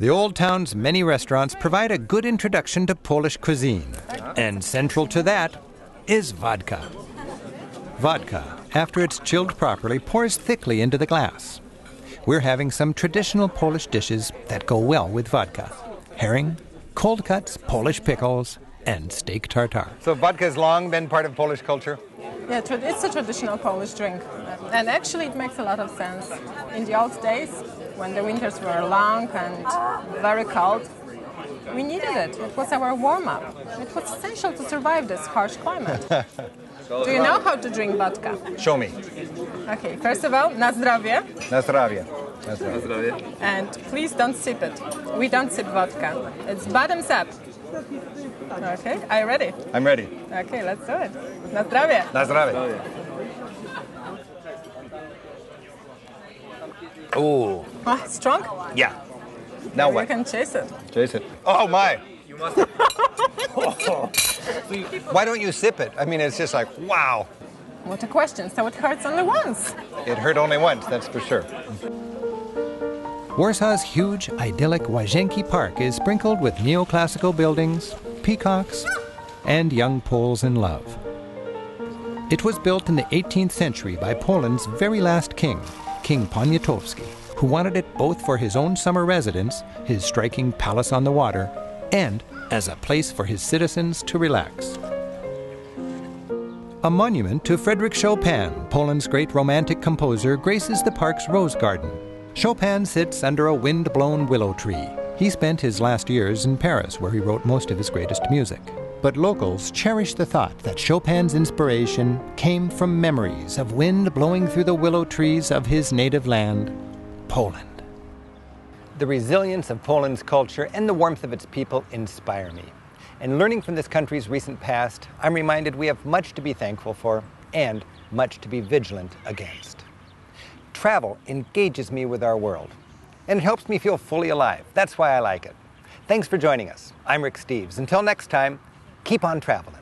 The Old Town's many restaurants provide a good introduction to Polish cuisine, and central to that is vodka. Vodka, after it's chilled properly, pours thickly into the glass. We're having some traditional Polish dishes that go well with vodka herring, cold cuts, Polish pickles, and steak tartare. So vodka has long been part of Polish culture? Yeah, it's a traditional Polish drink. And actually, it makes a lot of sense. In the old days, when the winters were long and very cold, we needed it. It was our warm up. It was essential to survive this harsh climate. Do you know how to drink vodka? Show me. Okay, first of all, na zdrowie. Na zdrowie. Na zdrowie. And please don't sip it. We don't sip vodka. It's bottoms up. Okay, are you ready? I'm ready. Okay, let's do it. Na zdrowie. Na zdrowie. Ooh, Oh, strong? yeah. Now You what? can chase it. Jason. Oh, oh my. You must. Why don't you sip it? I mean, it's just like, wow. What a question. So it hurts only once. It hurt only once, that's for sure. Warsaw's huge, idyllic Łazienki Park is sprinkled with neoclassical buildings, peacocks, and young Poles in love. It was built in the 18th century by Poland's very last king, King Poniatowski, who wanted it both for his own summer residence, his striking palace on the water, and as a place for his citizens to relax. A monument to Frederick Chopin, Poland's great romantic composer, graces the park's rose garden. Chopin sits under a wind blown willow tree. He spent his last years in Paris, where he wrote most of his greatest music. But locals cherish the thought that Chopin's inspiration came from memories of wind blowing through the willow trees of his native land, Poland. The resilience of Poland's culture and the warmth of its people inspire me. And learning from this country's recent past, I'm reminded we have much to be thankful for and much to be vigilant against. Travel engages me with our world, and it helps me feel fully alive. That's why I like it. Thanks for joining us. I'm Rick Steves. Until next time, keep on traveling.